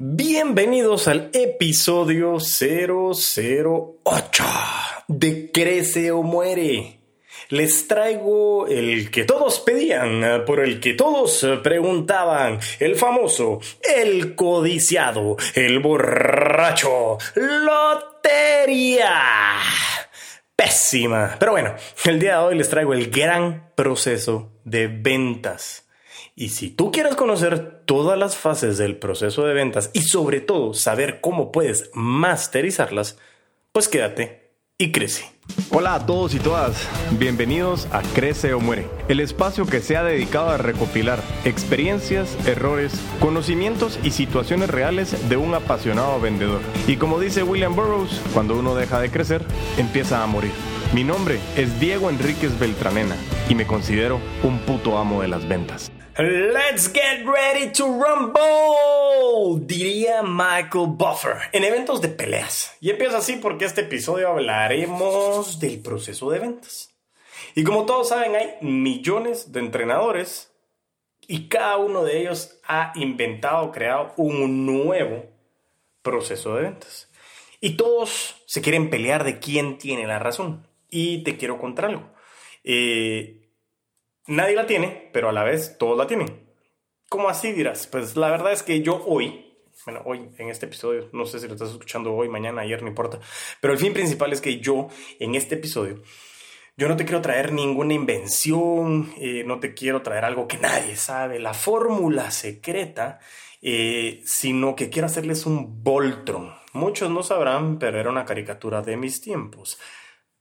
Bienvenidos al episodio 008 de Crece o Muere. Les traigo el que todos pedían, por el que todos preguntaban, el famoso, el codiciado, el borracho, lotería. Pésima. Pero bueno, el día de hoy les traigo el gran proceso de ventas. Y si tú quieres conocer todas las fases del proceso de ventas y sobre todo saber cómo puedes masterizarlas, pues quédate y crece. Hola a todos y todas, bienvenidos a Crece o Muere, el espacio que se ha dedicado a recopilar experiencias, errores, conocimientos y situaciones reales de un apasionado vendedor. Y como dice William Burroughs, cuando uno deja de crecer, empieza a morir. Mi nombre es Diego Enríquez Beltranena y me considero un puto amo de las ventas. Let's get ready to rumble, diría Michael Buffer en eventos de peleas. Y empieza así porque este episodio hablaremos del proceso de ventas. Y como todos saben, hay millones de entrenadores y cada uno de ellos ha inventado, creado un nuevo proceso de ventas. Y todos se quieren pelear de quién tiene la razón. Y te quiero contar algo. Eh, Nadie la tiene, pero a la vez todos la tienen. ¿Cómo así dirás? Pues la verdad es que yo hoy, bueno, hoy en este episodio, no sé si lo estás escuchando hoy, mañana, ayer, no importa, pero el fin principal es que yo en este episodio, yo no te quiero traer ninguna invención, eh, no te quiero traer algo que nadie sabe, la fórmula secreta, eh, sino que quiero hacerles un Voltron. Muchos no sabrán, pero era una caricatura de mis tiempos.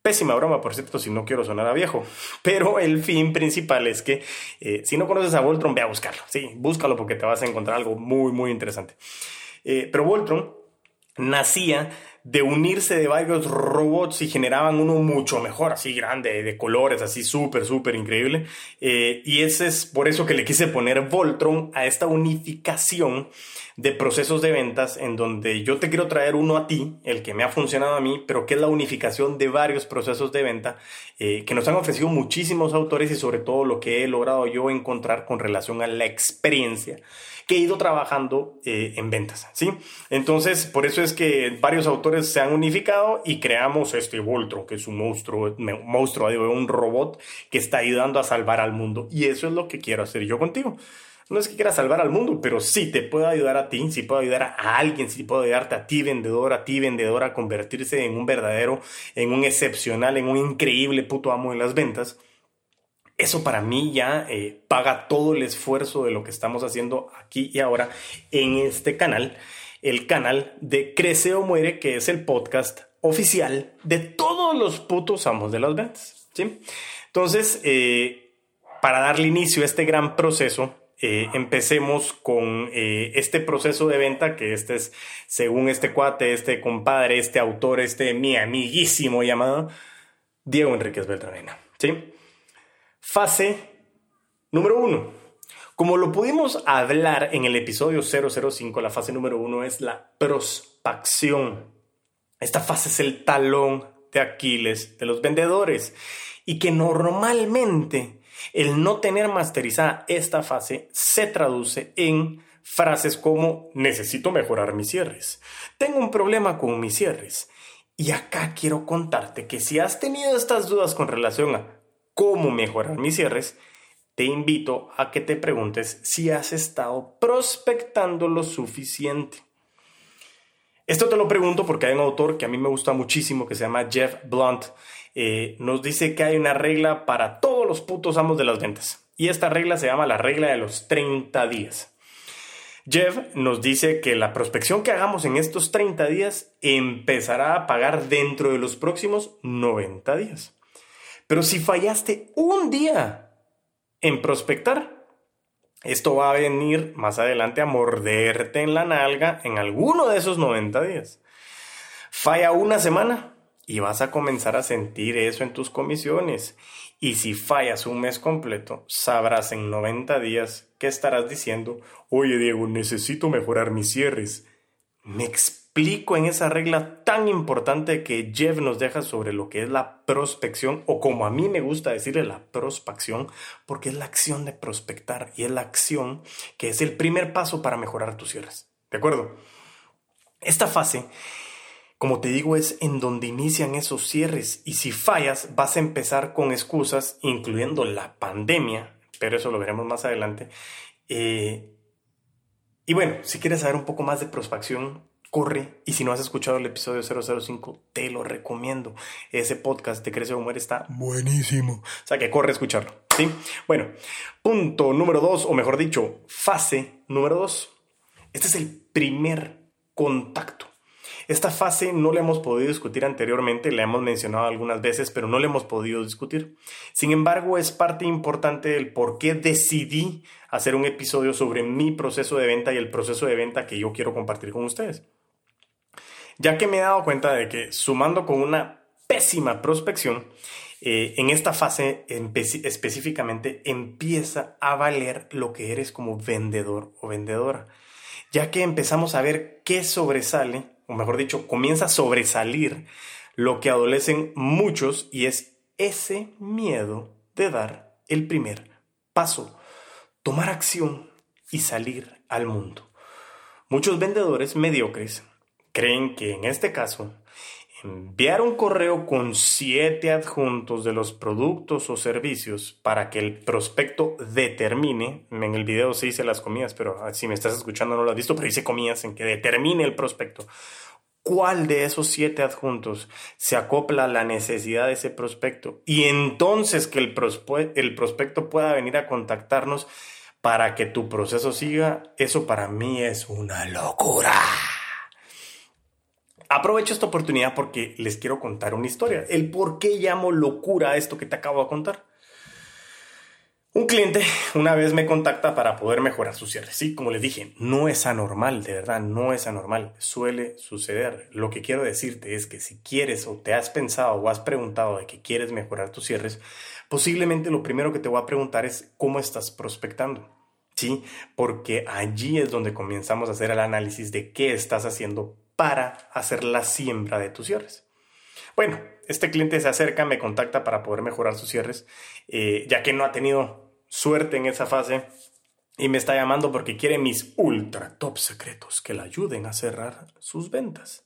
Pésima broma, por cierto, si no quiero sonar a viejo. Pero el fin principal es que eh, si no conoces a Voltron, ve a buscarlo. Sí, búscalo porque te vas a encontrar algo muy, muy interesante. Eh, pero Voltron nacía de unirse de varios robots y generaban uno mucho mejor, así grande, de colores, así súper, súper increíble. Eh, y ese es por eso que le quise poner Voltron a esta unificación de procesos de ventas en donde yo te quiero traer uno a ti, el que me ha funcionado a mí, pero que es la unificación de varios procesos de venta eh, que nos han ofrecido muchísimos autores y sobre todo lo que he logrado yo encontrar con relación a la experiencia que he ido trabajando eh, en ventas, ¿sí? Entonces, por eso es que varios autores se han unificado y creamos este Voltron, que es un monstruo, monstruo, digo, un robot que está ayudando a salvar al mundo. Y eso es lo que quiero hacer yo contigo. No es que quiera salvar al mundo, pero sí te puedo ayudar a ti, sí puedo ayudar a alguien, sí puedo ayudarte a ti, vendedor, a ti, vendedor, a convertirse en un verdadero, en un excepcional, en un increíble puto amo de las ventas. Eso para mí ya eh, paga todo el esfuerzo de lo que estamos haciendo aquí y ahora en este canal, el canal de Crece o Muere, que es el podcast oficial de todos los putos amos de las ventas. ¿sí? Entonces, eh, para darle inicio a este gran proceso, eh, empecemos con este proceso de venta, que este es, según este cuate, este compadre, este autor, este mi amiguísimo llamado Diego Enríquez Beltranena. ¿sí? Fase número uno. Como lo pudimos hablar en el episodio 005, la fase número uno es la prospección. Esta fase es el talón de Aquiles de los vendedores y que normalmente el no tener masterizada esta fase se traduce en frases como necesito mejorar mis cierres, tengo un problema con mis cierres. Y acá quiero contarte que si has tenido estas dudas con relación a cómo mejorar mis cierres, te invito a que te preguntes si has estado prospectando lo suficiente. Esto te lo pregunto porque hay un autor que a mí me gusta muchísimo que se llama Jeff Blunt. Eh, nos dice que hay una regla para todos los putos amos de las ventas. Y esta regla se llama la regla de los 30 días. Jeff nos dice que la prospección que hagamos en estos 30 días empezará a pagar dentro de los próximos 90 días. Pero si fallaste un día en prospectar, esto va a venir más adelante a morderte en la nalga en alguno de esos 90 días. Falla una semana y vas a comenzar a sentir eso en tus comisiones. Y si fallas un mes completo, sabrás en 90 días que estarás diciendo, oye Diego, necesito mejorar mis cierres. Me explico en esa regla tan importante que Jeff nos deja sobre lo que es la prospección, o como a mí me gusta decirle la prospección, porque es la acción de prospectar y es la acción que es el primer paso para mejorar tus cierres. ¿De acuerdo? Esta fase, como te digo, es en donde inician esos cierres y si fallas vas a empezar con excusas, incluyendo la pandemia, pero eso lo veremos más adelante. Eh, y bueno, si quieres saber un poco más de prospección, corre. Y si no has escuchado el episodio 005, te lo recomiendo. Ese podcast de Crece o Muere está buenísimo. O sea que corre a escucharlo. ¿sí? Bueno, punto número dos, o mejor dicho, fase número dos. Este es el primer contacto. Esta fase no la hemos podido discutir anteriormente, la hemos mencionado algunas veces, pero no la hemos podido discutir. Sin embargo, es parte importante del por qué decidí hacer un episodio sobre mi proceso de venta y el proceso de venta que yo quiero compartir con ustedes. Ya que me he dado cuenta de que sumando con una pésima prospección, eh, en esta fase específicamente empieza a valer lo que eres como vendedor o vendedora, ya que empezamos a ver qué sobresale o mejor dicho, comienza a sobresalir lo que adolecen muchos y es ese miedo de dar el primer paso, tomar acción y salir al mundo. Muchos vendedores mediocres creen que en este caso enviar un correo con siete adjuntos de los productos o servicios para que el prospecto determine, en el video se dice las comidas, pero ah, si me estás escuchando no lo has visto, pero dice comidas en que determine el prospecto cuál de esos siete adjuntos se acopla a la necesidad de ese prospecto y entonces que el, el prospecto pueda venir a contactarnos para que tu proceso siga, eso para mí es una locura. Aprovecho esta oportunidad porque les quiero contar una historia. El por qué llamo locura a esto que te acabo de contar. Un cliente una vez me contacta para poder mejorar su cierre. Sí, como les dije, no es anormal, de verdad, no es anormal. Suele suceder. Lo que quiero decirte es que si quieres o te has pensado o has preguntado de que quieres mejorar tus cierres, posiblemente lo primero que te voy a preguntar es cómo estás prospectando. Sí, porque allí es donde comenzamos a hacer el análisis de qué estás haciendo para hacer la siembra de tus cierres. Bueno, este cliente se acerca, me contacta para poder mejorar sus cierres, eh, ya que no ha tenido suerte en esa fase y me está llamando porque quiere mis ultra top secretos que le ayuden a cerrar sus ventas.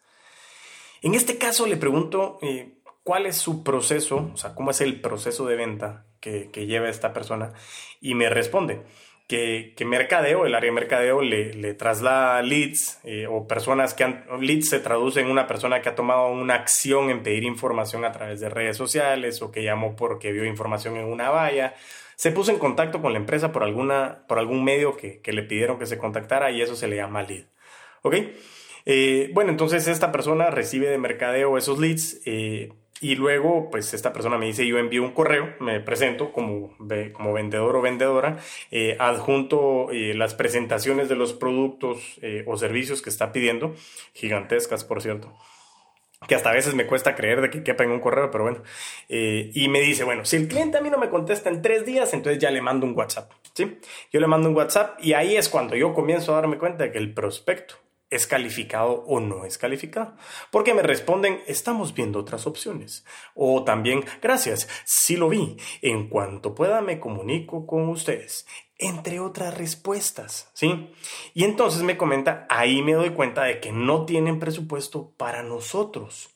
En este caso le pregunto eh, cuál es su proceso, o sea, cómo es el proceso de venta que, que lleva esta persona y me responde que, mercadeo, el área de mercadeo le, le traslada leads eh, o personas que han, leads se traduce en una persona que ha tomado una acción en pedir información a través de redes sociales o que llamó porque vio información en una valla. Se puso en contacto con la empresa por, alguna, por algún medio que, que le pidieron que se contactara y eso se le llama lead. ¿Ok? Eh, bueno, entonces esta persona recibe de mercadeo esos leads. Eh, y luego, pues esta persona me dice, yo envío un correo, me presento como, como vendedor o vendedora, eh, adjunto eh, las presentaciones de los productos eh, o servicios que está pidiendo, gigantescas por cierto que hasta a veces me cuesta creer de que quepa en un correo, pero bueno. y me dice, bueno, si el cliente a mí no me contesta en tres días, entonces ya le mando un WhatsApp, ¿sí? Yo le mando un WhatsApp y ahí es cuando yo comienzo a darme cuenta de que el prospecto ¿Es calificado o no es calificado? Porque me responden, estamos viendo otras opciones. O también, gracias, sí lo vi. En cuanto pueda me comunico con ustedes. Entre otras respuestas, ¿sí? Y entonces me comenta, ahí me doy cuenta de que no tienen presupuesto para nosotros.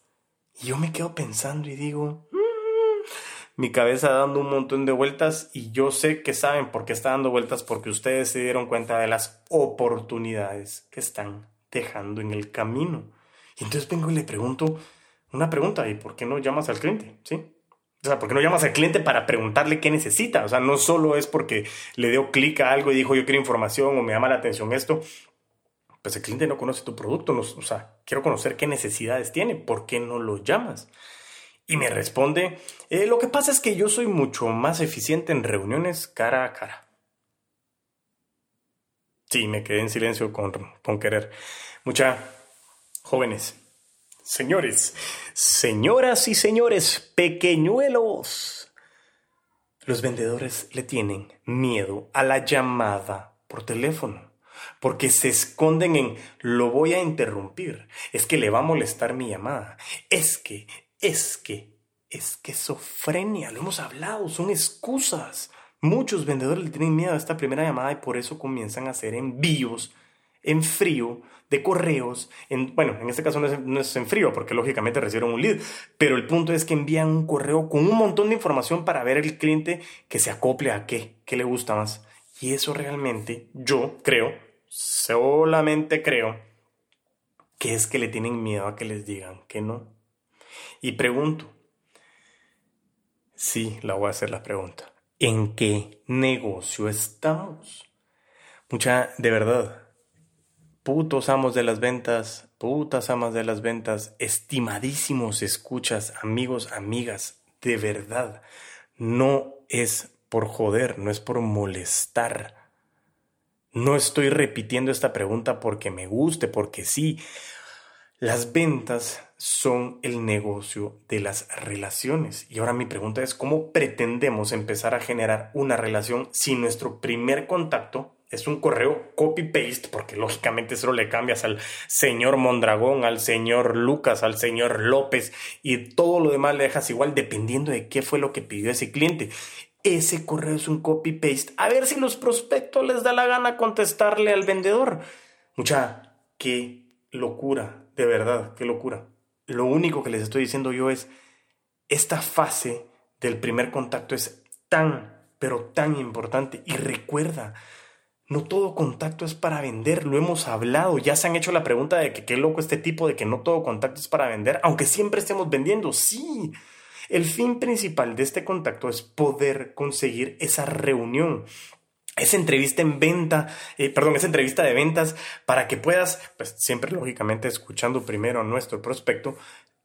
Y yo me quedo pensando y digo, mm, mi cabeza dando un montón de vueltas y yo sé que saben por qué está dando vueltas porque ustedes se dieron cuenta de las oportunidades que están dejando en el camino. Y entonces vengo y le pregunto una pregunta, ¿y por qué no llamas al cliente? ¿Sí? O sea, ¿por qué no llamas al cliente para preguntarle qué necesita? O sea, no solo es porque le dio clic a algo y dijo yo quiero información o me llama la atención esto. Pues el cliente no conoce tu producto, no, o sea, quiero conocer qué necesidades tiene, ¿por qué no lo llamas? Y me responde, eh, lo que pasa es que yo soy mucho más eficiente en reuniones cara a cara. Sí, me quedé en silencio con, con querer. Mucha jóvenes, señores, señoras y señores, pequeñuelos. Los vendedores le tienen miedo a la llamada por teléfono porque se esconden en lo voy a interrumpir, es que le va a molestar mi llamada, es que, es que, esquizofrenia, lo hemos hablado, son excusas. Muchos vendedores le tienen miedo a esta primera llamada y por eso comienzan a hacer envíos en frío de correos, en, bueno, en este caso no es, en frío porque lógicamente recibieron un lead, pero el punto es que envían un correo con un montón de información para ver el cliente que se acople a qué, qué le gusta más. Y eso realmente, yo creo, solamente creo, que es que le tienen miedo a que les digan que no. Y pregunto, sí, la voy a hacer la pregunta, ¿en qué negocio estamos? Mucha, de verdad, putos amos de las ventas, putas amas de las ventas, estimadísimos escuchas, amigos, amigas, de verdad, no es por joder, no es por molestar. No estoy repitiendo esta pregunta porque me guste, porque sí. Las ventas son el negocio de las relaciones. Y ahora mi pregunta es, ¿cómo pretendemos empezar a generar una relación si nuestro primer contacto es un correo copy-paste, porque lógicamente eso le cambias al señor Mondragón, al señor Lucas, al señor López y todo lo demás le dejas igual dependiendo de qué fue lo que pidió ese cliente. Ese correo es un copy-paste. A ver si los prospectos les da la gana contestarle al vendedor. Mucha, qué locura, de verdad, qué locura. Lo único que les estoy diciendo yo es, esta fase del primer contacto es tan, pero tan importante. Y recuerda, no todo contacto es para vender, lo hemos hablado, ya se han hecho la pregunta de que qué loco este tipo de que no todo contacto es para vender, aunque siempre estemos vendiendo, sí. El fin principal de este contacto es poder conseguir esa reunión, esa entrevista en venta, eh, perdón, esa entrevista de ventas para que puedas, pues siempre lógicamente escuchando primero a nuestro prospecto,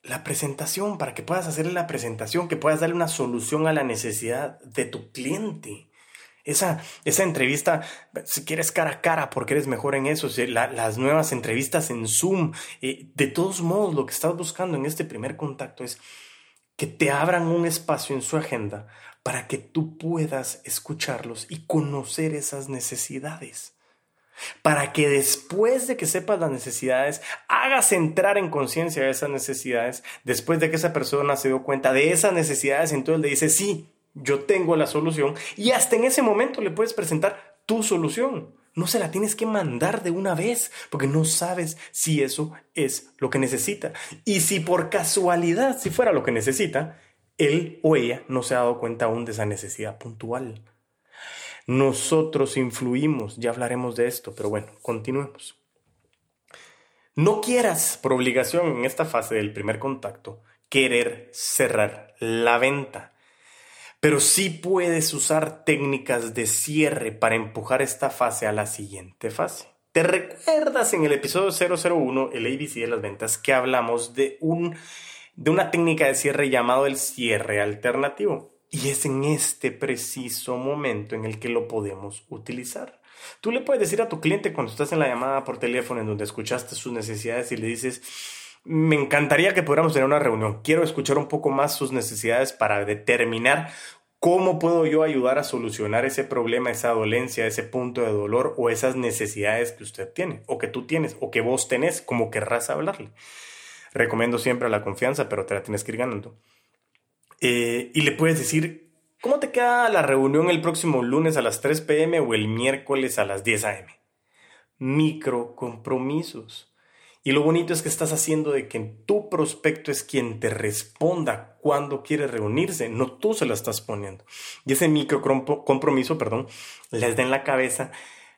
la presentación, para que puedas hacerle la presentación, que puedas darle una solución a la necesidad de tu cliente. Esa, esa entrevista, si quieres cara a cara, porque eres mejor en eso, las nuevas entrevistas en Zoom, eh, de todos modos, lo que estás buscando en este primer contacto es que te abran un espacio en su agenda para que tú puedas escucharlos y conocer esas necesidades. Para que después de que sepas las necesidades, hagas entrar en conciencia esas necesidades, después de que esa persona se dio cuenta de esas necesidades, entonces le dice, sí, yo tengo la solución y hasta en ese momento le puedes presentar tu solución. No se la tienes que mandar de una vez porque no sabes si eso es lo que necesita. Y si por casualidad, si fuera lo que necesita, él o ella no se ha dado cuenta aún de esa necesidad puntual. Nosotros influimos, ya hablaremos de esto, pero bueno, continuemos. No quieras, por obligación en esta fase del primer contacto, querer cerrar la venta pero sí puedes usar técnicas de cierre para empujar esta fase a la siguiente fase. ¿Te recuerdas en el episodio 001, el ABC de las ventas, que hablamos de, un, de una técnica de cierre llamado el cierre alternativo? Y es en este preciso momento en el que lo podemos utilizar. Tú le puedes decir a tu cliente cuando estás en la llamada por teléfono en donde escuchaste sus necesidades y le dices, me encantaría que pudiéramos tener una reunión. Quiero escuchar un poco más sus necesidades para determinar cómo puedo yo ayudar a solucionar ese problema, esa dolencia, ese punto de dolor o esas necesidades que usted tiene o que tú tienes o que vos tenés, como querrás hablarle. Recomiendo siempre la confianza, pero te la tienes que ir ganando. Eh, y le puedes decir, ¿cómo te queda la reunión el próximo lunes a las 3 pm o el miércoles a las 10 am? Micro compromisos y lo bonito es que estás haciendo de que tu prospecto es quien te responda cuando quiere reunirse, no tú se la estás poniendo. Y ese micro compromiso, perdón, les da en la cabeza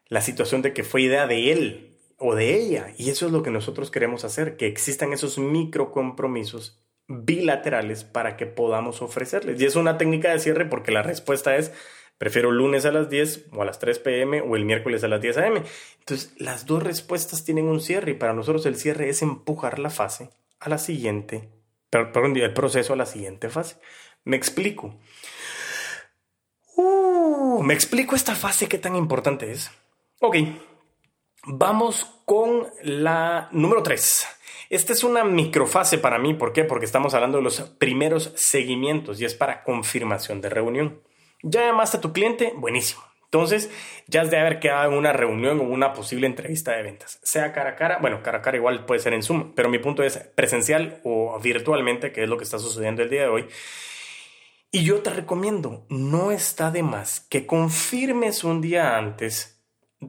la situación de que fue idea de él o de ella. Y eso es lo que nosotros queremos hacer, que existan esos micro compromisos bilaterales para que podamos ofrecerles. Y es una técnica de cierre porque la respuesta es Prefiero lunes a las 10 o a las 3 pm o el miércoles a las 10 am. Entonces, las dos respuestas tienen un cierre y para nosotros el cierre es empujar la fase a la siguiente, perdón, el proceso a la siguiente fase. Me explico. Uh, me explico esta fase qué tan importante es. Ok, vamos con la número 3. Esta es una microfase para mí, ¿por qué? Porque estamos hablando de los primeros seguimientos y es para confirmación de reunión. ¿Ya llamaste a tu cliente? Buenísimo. Entonces, ya has de haber quedado en una reunión o una posible entrevista de ventas, sea cara a cara, bueno, cara a cara igual puede ser en Zoom, pero mi punto es presencial o virtualmente, que es lo que está sucediendo el día de hoy. Y yo te recomiendo, no está de más que confirmes un día antes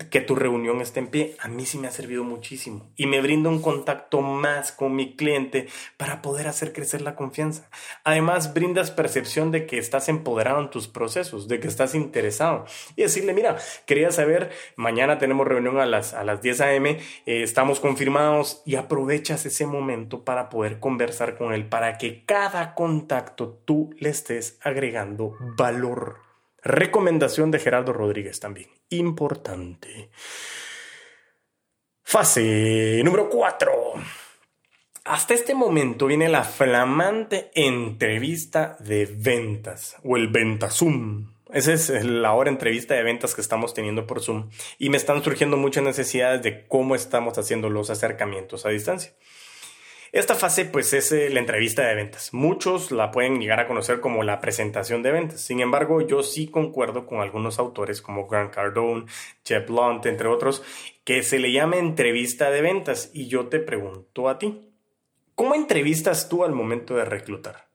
que tu reunión esté en pie, a mí sí me ha servido muchísimo y me brinda un contacto más con mi cliente para poder hacer crecer la confianza. Además, brindas percepción de que estás empoderado en tus procesos, de que estás interesado y decirle, mira, quería saber, mañana tenemos reunión a las, a las 10 a.m., eh, estamos confirmados y aprovechas ese momento para poder conversar con él, para que cada contacto tú le estés agregando valor. Recomendación de Gerardo Rodríguez también. Importante. Fase número 4. Hasta este momento viene la flamante entrevista de ventas o el Ventasum. Esa es la hora entrevista de ventas que estamos teniendo por Zoom y me están surgiendo muchas necesidades de cómo estamos haciendo los acercamientos a distancia. Esta fase pues es eh, la entrevista de ventas. Muchos la pueden llegar a conocer como la presentación de ventas. Sin embargo, yo sí concuerdo con algunos autores como Grant Cardone, Jeff Blunt, entre otros, que se le llama entrevista de ventas. Y yo te pregunto a ti, ¿cómo entrevistas tú al momento de reclutar?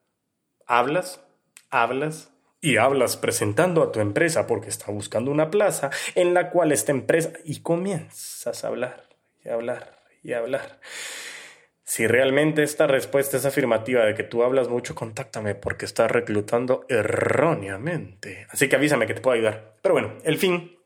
¿Hablas? ¿Hablas? y hablas presentando a tu empresa porque está buscando una plaza en la cual esta empresa y comienzas a hablar y hablar y hablar. Si realmente esta respuesta es afirmativa de que tú hablas mucho, contáctame porque estás reclutando erróneamente. Así que avísame que te puedo ayudar. Pero bueno, el fin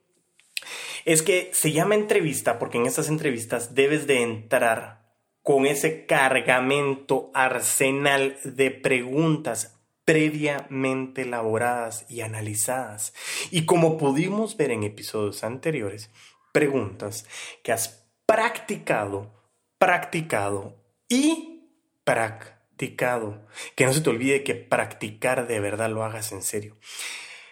es que se llama entrevista porque en estas entrevistas debes de entrar con ese cargamento arsenal de preguntas previamente elaboradas y analizadas. Y como pudimos ver en episodios anteriores, preguntas que has practicado, practicado y practicado. Que no se te olvide que practicar de verdad lo hagas en serio.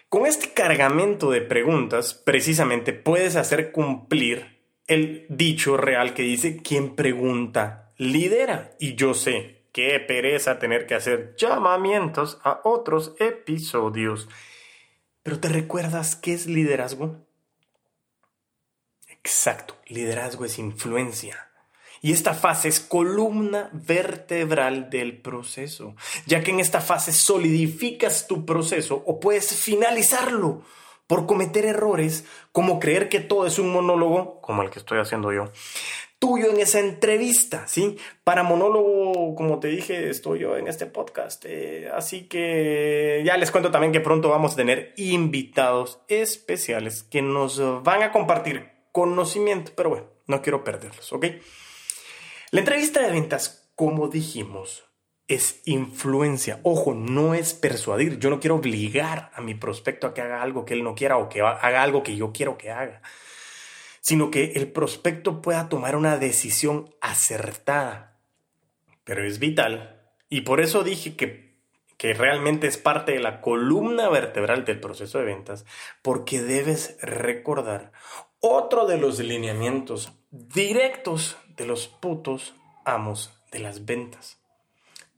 Con este cargamento de preguntas, precisamente puedes hacer cumplir el dicho real que dice, quien pregunta, lidera. Y yo sé, qué pereza tener que hacer llamamientos a otros episodios. Pero ¿te recuerdas qué es liderazgo? Exacto, liderazgo es influencia. Y esta fase es columna vertebral del proceso, ya que en esta fase solidificas tu proceso o puedes finalizarlo por cometer errores como creer que todo es un monólogo, como el que estoy haciendo yo, tuyo en esa entrevista, ¿sí? Para monólogo, como te dije, estoy yo en este podcast. Eh, así que ya les cuento también que pronto vamos a tener invitados especiales que nos van a compartir conocimiento, pero bueno, no quiero perderlos, ¿ok? La entrevista de ventas, como dijimos, es influencia. Ojo, no es persuadir. Yo no quiero obligar a mi prospecto a que haga algo que él no quiera o que haga algo que yo quiero que haga, sino que el prospecto pueda tomar una decisión acertada. Pero es vital. Y por eso dije que, que realmente es parte de la columna vertebral del proceso de ventas, porque debes recordar otro de los lineamientos directos de los putos amos de las ventas.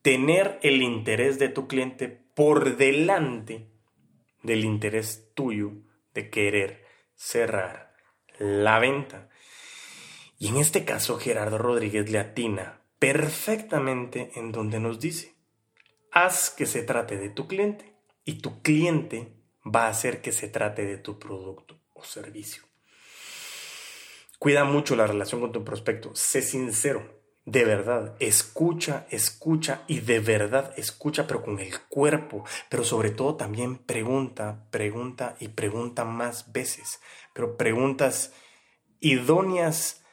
Tener el interés de tu cliente por delante del interés tuyo de querer cerrar la venta. Y en este caso Gerardo Rodríguez le atina perfectamente en donde nos dice, haz que se trate de tu cliente y tu cliente va a hacer que se trate de tu producto o servicio. Cuida mucho la relación con tu prospecto. Sé sincero. De verdad, escucha, escucha y de verdad escucha, pero con el cuerpo. Pero sobre todo también pregunta, pregunta y pregunta más veces. Pero preguntas idóneas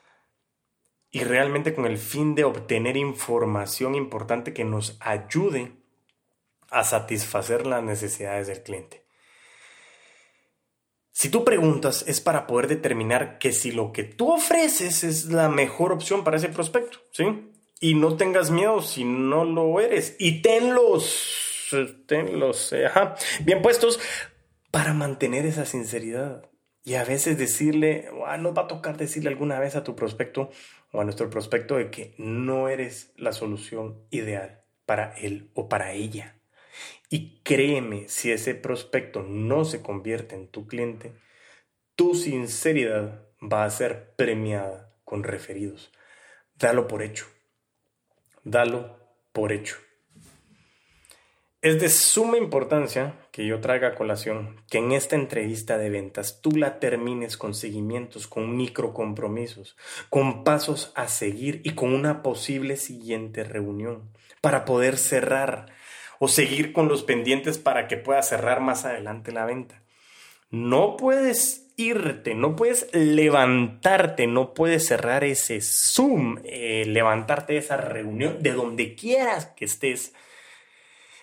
y realmente con el fin de obtener información importante que nos ayude a satisfacer las necesidades del cliente. Si tú preguntas es para poder determinar que si lo que tú ofreces es la mejor opción para ese prospecto, ¿sí? Y no tengas miedo si no lo eres. Y tenlos, tenlos, eh, ajá, bien puestos para mantener esa sinceridad. Y a veces decirle, ah, nos va a tocar decirle alguna vez a tu prospecto o a nuestro prospecto de que no eres la solución ideal para él o para ella. Y créeme, si ese prospecto no se convierte en tu cliente, tu sinceridad va a ser premiada con referidos. Dalo por hecho. Dalo por hecho. Es de suma importancia que yo traiga a colación que en esta entrevista de ventas tú la termines con seguimientos, con micro compromisos, con pasos a seguir y con una posible siguiente reunión para poder cerrar o seguir con los pendientes para que puedas cerrar más adelante la venta. No puedes irte, no puedes levantarte, no puedes cerrar ese Zoom, eh, levantarte de esa reunión, de donde quieras que estés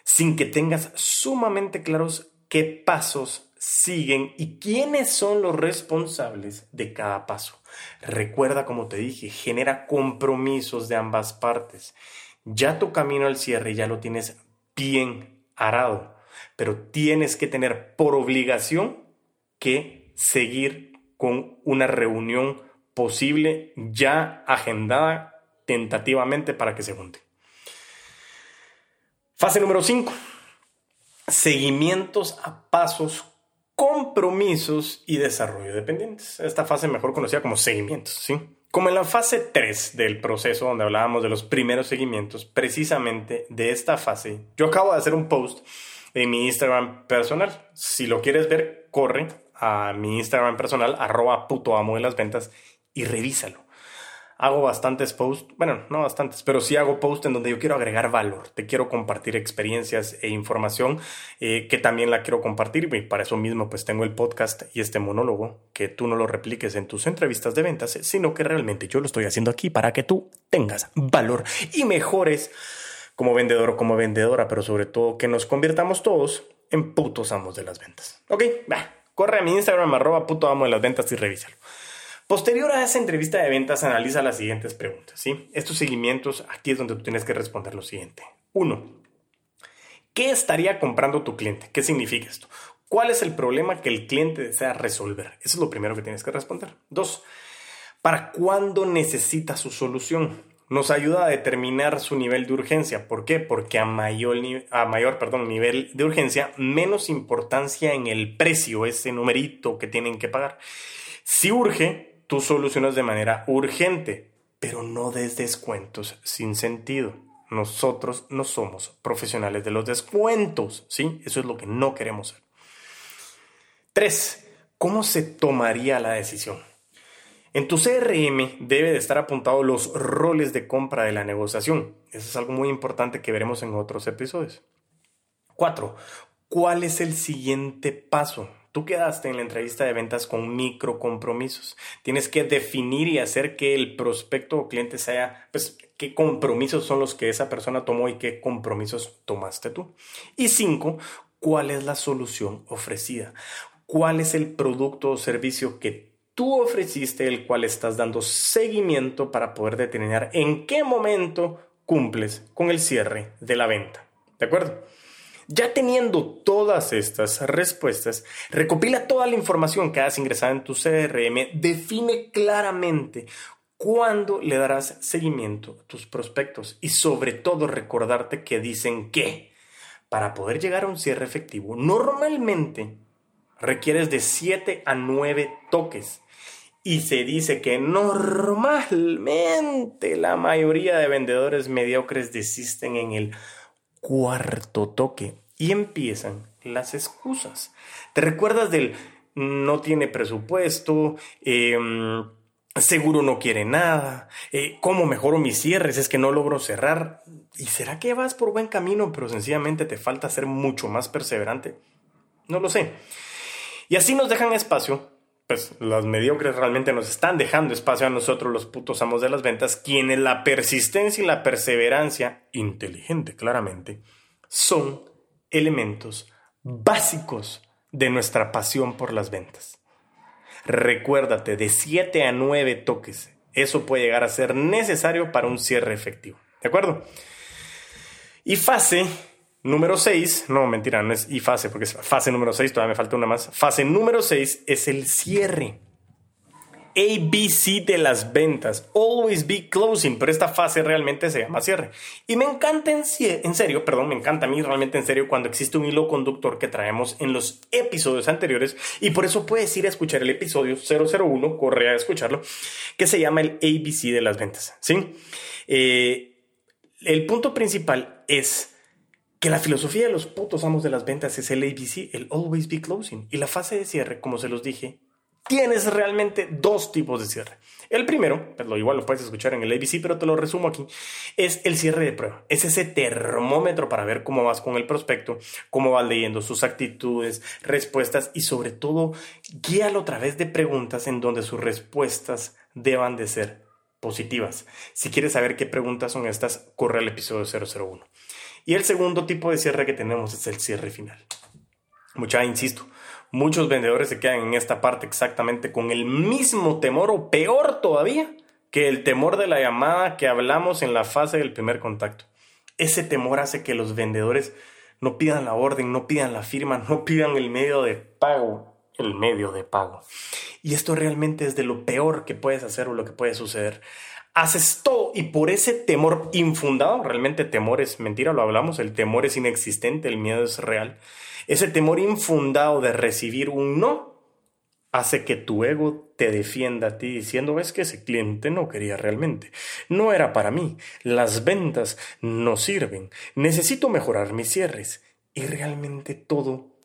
sin que tengas sumamente claros qué pasos siguen y quiénes son los responsables de cada paso. Recuerda, como te dije, genera compromisos de ambas partes. Ya tu camino al cierre ya lo tienes bien arado, pero tienes que tener por obligación que seguir con una reunión posible ya agendada tentativamente para que se junte. Fase número 5. Seguimientos a pasos, compromisos y desarrollo dependientes. Esta fase mejor conocida como seguimientos, ¿sí? Como en la fase 3 del proceso donde hablábamos de los primeros seguimientos, precisamente de esta fase, yo acabo de hacer un post en mi Instagram personal. Si lo quieres ver, corre a mi Instagram personal, arroba puto amo de las ventas y revísalo hago bastantes posts, bueno, no bastantes, pero sí hago posts en donde yo quiero agregar valor, te quiero compartir experiencias e información eh, que también la quiero compartir y para eso mismo pues tengo el podcast y este monólogo, que tú no lo repliques en tus entrevistas de ventas, sino que realmente yo lo estoy haciendo aquí para que tú tengas valor y mejores como vendedor o como vendedora, pero sobre todo que nos convirtamos todos en putos amos de las ventas. Ok, va, corre a mi Instagram arroba puto amo de las ventas y revísalo. Posterior a esa entrevista de ventas, analiza las siguientes preguntas. ¿sí? Estos seguimientos, aquí es donde tú tienes que responder lo siguiente. Uno, ¿qué estaría comprando tu cliente? ¿Qué significa esto? ¿Cuál es el problema que el cliente desea resolver? Eso es lo primero que tienes que responder. Dos, ¿para cuándo necesita su solución? Nos ayuda a determinar su nivel de urgencia. ¿Por qué? Porque a mayor, a mayor perdón, nivel de urgencia, menos importancia en el precio, ese numerito que tienen que pagar. Si urge, tú solucionas de manera urgente, pero no des descuentos sin sentido. Nosotros no somos profesionales de los descuentos, ¿sí? Eso es lo que no queremos ser. Tres, ¿cómo se tomaría la decisión? En tu CRM debe de estar apuntado los roles de compra de la negociación. Eso es algo muy importante que veremos en otros episodios. Cuatro, ¿cuál es el siguiente paso? Tú quedaste en la entrevista de ventas con micro compromisos. Tienes que definir y hacer que el prospecto o cliente sea, pues, qué compromisos son los que esa persona tomó y qué compromisos tomaste tú. Y cinco, ¿cuál es la solución ofrecida? ¿Cuál es el producto o servicio que tú ofreciste, el cual estás dando seguimiento para poder determinar en qué momento cumples con el cierre de la venta? ¿De acuerdo? Ya teniendo todas estas respuestas, recopila toda la información que has ingresado en tu CRM, define claramente cuándo le darás seguimiento a tus prospectos y sobre todo recordarte que dicen que para poder llegar a un cierre efectivo normalmente requieres de 7 a 9 toques. Y se dice que normalmente la mayoría de vendedores mediocres desisten en el cuarto toque y empiezan las excusas. ¿Te recuerdas del no tiene presupuesto? Em, seguro no quiere nada, eh, ¿cómo mejoro mis cierres? Es que no logro cerrar. ¿Y será que vas por buen camino, pero sencillamente te falta ser mucho más perseverante? No lo sé. Y así nos dejan espacio, pues los mediocres realmente nos están dejando espacio a nosotros, los putos amos de las ventas, quienes la persistencia y la perseverancia, inteligente claramente, son elementos básicos de nuestra pasión por las ventas. Recuérdate, de 7 a 9 toques, eso puede llegar a ser necesario para un cierre efectivo. ¿De acuerdo? Y fase número 6, no mentira, no es y fase, porque es fase número 6, todavía me falta una más. Fase número 6 es el cierre. ABC de las ventas. Always be closing, pero esta fase realmente se llama cierre. Y me encanta en, en, serio, perdón, me encanta a mí realmente en serio cuando existe un hilo conductor que traemos en los episodios anteriores y por eso puedes ir a escuchar el episodio 001, corre a escucharlo, que se llama el ABC de las ventas. ¿sí? Eh, el punto principal es que la filosofía de los putos amos de las ventas es el ABC, el Always Be Closing. Y la fase de cierre, como se los dije, tienes realmente dos tipos de cierre. El primero, pues lo igual lo puedes escuchar en el ABC, pero te lo resumo aquí, es el cierre de prueba. Es ese termómetro para ver cómo vas con el prospecto, cómo vas leyendo sus actitudes, respuestas y sobre todo guíalo a través de preguntas en donde sus respuestas deban de ser positivas. Si quieres saber qué preguntas son estas, corre al episodio 001. Y el segundo tipo de cierre que tenemos es el cierre final. Mucha, insisto, muchos vendedores se quedan en esta parte exactamente con el mismo temor o peor todavía que el temor de la llamada que hablamos en la fase del primer contacto. Ese temor hace que los vendedores no pidan la orden, no pidan la firma, no pidan el medio de pago, el medio de pago. Y esto realmente es de lo peor que puedes hacer o lo que puede suceder todo y por ese temor infundado, realmente temor es mentira, lo hablamos, el temor es inexistente, el miedo es real, ese temor infundado de recibir un no hace que tu ego te defienda a ti diciendo es que ese cliente no quería realmente, no era para mí, las ventas no sirven, necesito mejorar mis cierres y realmente todo,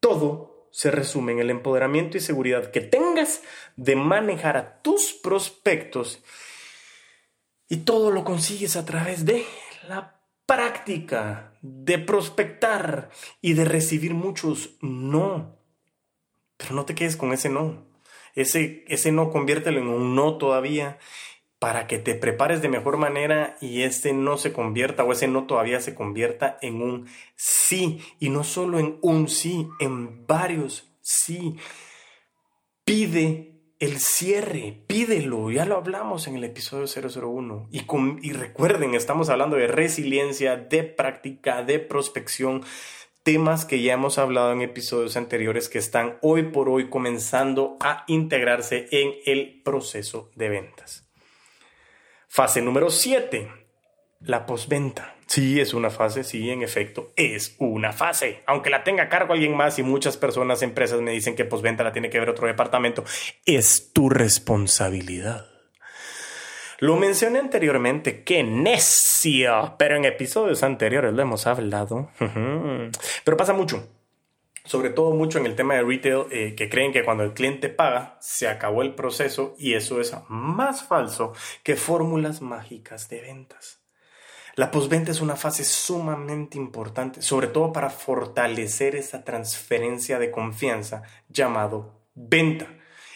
todo se resume en el empoderamiento y seguridad que tengas de manejar a tus prospectos y todo lo consigues a través de la práctica, de prospectar y de recibir muchos no. Pero no te quedes con ese no. Ese, ese no conviértelo en un no todavía para que te prepares de mejor manera y ese no se convierta o ese no todavía se convierta en un sí. Y no solo en un sí, en varios sí. Pide el cierre, pídelo, ya lo hablamos en el episodio 001. Y, y recuerden, estamos hablando de resiliencia, de práctica, de prospección, temas que ya hemos hablado en episodios anteriores que están hoy por hoy comenzando a integrarse en el proceso de ventas. Fase número 7, la postventa. Sí, es una fase, sí, en efecto, es una fase. Aunque la tenga a cargo alguien más y muchas personas, empresas me dicen que postventa la tiene que ver otro departamento, es tu responsabilidad. Lo mencioné anteriormente, qué necio, pero en episodios anteriores lo hemos hablado. Pero pasa mucho, sobre todo mucho en el tema de retail, eh, que creen que cuando el cliente paga, se acabó el proceso y eso es más falso que fórmulas mágicas de ventas. La postventa es una fase sumamente importante, sobre todo para fortalecer esa transferencia de confianza llamado venta.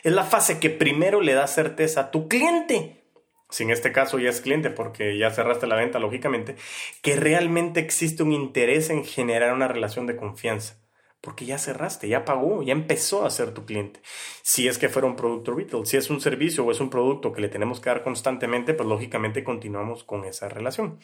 Es la fase que primero le da certeza a tu cliente, si en este caso ya es cliente porque ya cerraste la venta lógicamente, que realmente existe un interés en generar una relación de confianza porque ya cerraste, ya pagó, ya empezó a ser tu cliente. Si es que fuera un producto retail, si es un servicio o es un producto que le tenemos que dar constantemente, pues lógicamente continuamos con esa relación.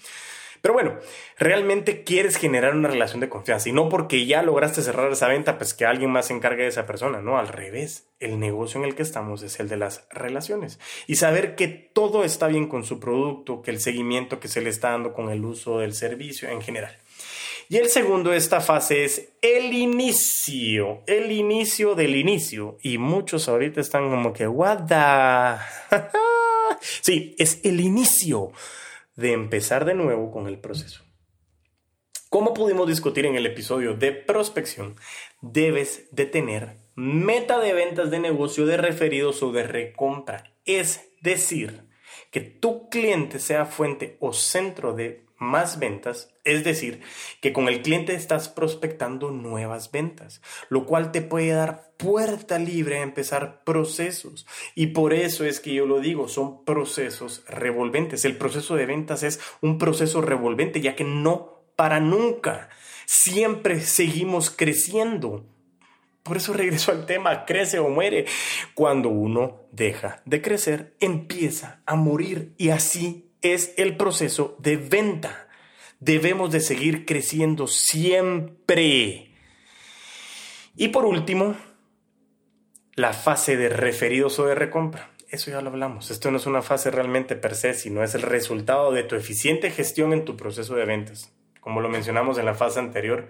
Pero bueno, realmente quieres generar una relación de confianza y no porque ya lograste cerrar esa venta, pues que alguien más se encargue de esa persona, no, al revés. El negocio en el que estamos es el de las relaciones y saber que todo está bien con su producto, que el seguimiento que se le está dando con el uso del servicio en general. Y el segundo de esta fase es el inicio, el inicio del inicio. Y muchos ahorita están como que, what the... sí, es el inicio de empezar de nuevo con el proceso. Como pudimos discutir en el episodio de prospección, debes de tener meta de ventas de negocio de referidos o de recompra. Es decir, que tu cliente sea fuente o centro de más ventas, es decir, que con el cliente estás prospectando nuevas ventas, lo cual te puede dar puerta libre a empezar procesos. Y por eso es que yo lo digo, son procesos revolventes. El proceso de ventas es un proceso revolvente, ya que no para nunca. Siempre seguimos creciendo. Por eso regreso al tema, crece o muere. Cuando uno deja de crecer, empieza a morir y así es el proceso de venta. Debemos de seguir creciendo siempre. Y por último, la fase de referidos o de recompra. Eso ya lo hablamos. Esto no es una fase realmente per se, sino es el resultado de tu eficiente gestión en tu proceso de ventas. Como lo mencionamos en la fase anterior,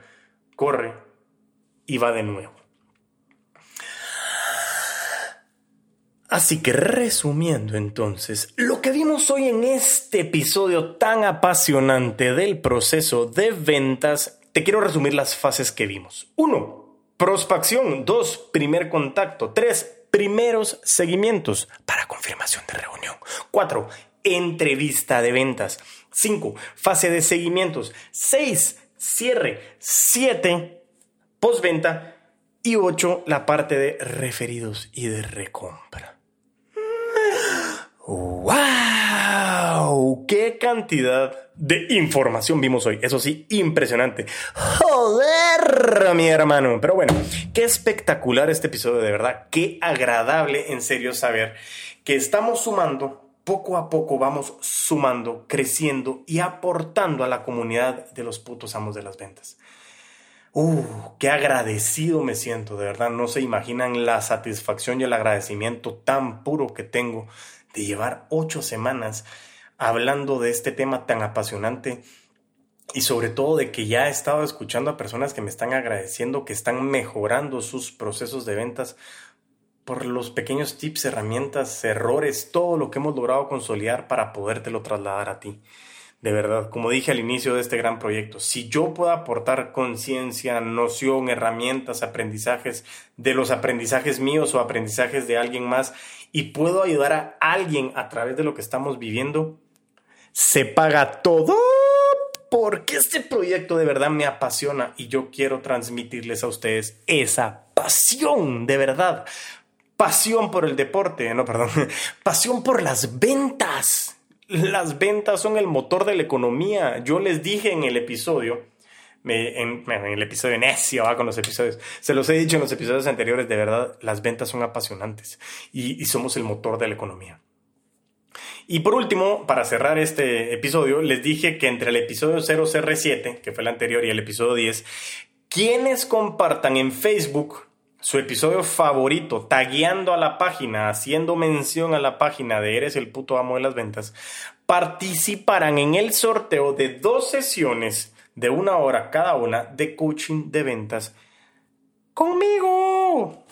corre y va de nuevo. Así que resumiendo entonces, lo que vimos hoy en este episodio tan apasionante del proceso de ventas, te quiero resumir las fases que vimos. 1. Prospección. 2. Primer contacto. 3. Primeros seguimientos para confirmación de reunión. 4. Entrevista de ventas. 5. Fase de seguimientos. 6. Cierre. 7. Postventa. Y 8. La parte de referidos y de recompra. ¡Wow! ¡Qué cantidad de información vimos hoy! Eso sí, impresionante. ¡Joder, mi hermano! Pero bueno, qué espectacular este episodio, de verdad. Qué agradable, en serio, saber que estamos sumando, poco a poco vamos sumando, creciendo y aportando a la comunidad de los putos amos de las ventas. ¡Uh! ¡Qué agradecido me siento! De verdad, no se imaginan la satisfacción y el agradecimiento tan puro que tengo de llevar ocho semanas hablando de este tema tan apasionante y sobre todo de que ya he estado escuchando a personas que me están agradeciendo, que están mejorando sus procesos de ventas por los pequeños tips, herramientas, errores, todo lo que hemos logrado consolidar para podértelo trasladar a ti. De verdad, como dije al inicio de este gran proyecto, si yo puedo aportar conciencia, noción, herramientas, aprendizajes de los aprendizajes míos o aprendizajes de alguien más y puedo ayudar a alguien a través de lo que estamos viviendo, se paga todo porque este proyecto de verdad me apasiona y yo quiero transmitirles a ustedes esa pasión de verdad. Pasión por el deporte, no, perdón, pasión por las ventas. Las ventas son el motor de la economía. Yo les dije en el episodio, en, el episodio necio, con los episodios, se los he dicho en los episodios anteriores, de verdad, las ventas son apasionantes y, y somos el motor de la economía. Y por último, para cerrar este episodio, les dije que entre el episodio 0CR7, que fue el anterior, y el episodio 10, quienes compartan en Facebook su episodio favorito, tagueando a la página, haciendo mención a la página de Eres el puto amo de las ventas, participarán en el sorteo de dos sesiones de una hora cada una de coaching de ventas conmigo.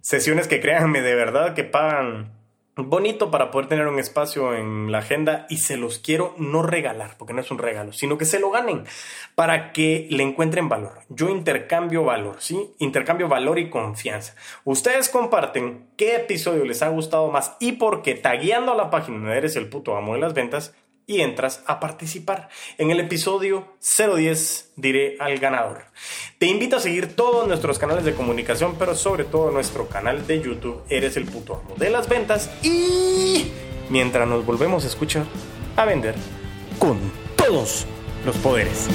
Sesiones que créanme de verdad que pagan bonito para poder tener un espacio en la agenda y se los quiero no regalar, porque no es un regalo, sino que se lo ganen para que le encuentren valor. Yo intercambio valor, ¿sí? Intercambio valor y confianza. Ustedes comparten qué episodio les ha gustado más y por qué, tagueando a la página de Eres el puto amo de las ventas, y entras a participar. En el episodio 010 diré al ganador. Te invito a seguir todos nuestros canales de comunicación, pero sobre todo nuestro canal de YouTube, Eres el puto amo de las ventas y mientras nos volvemos a escuchar, a vender con todos los poderes.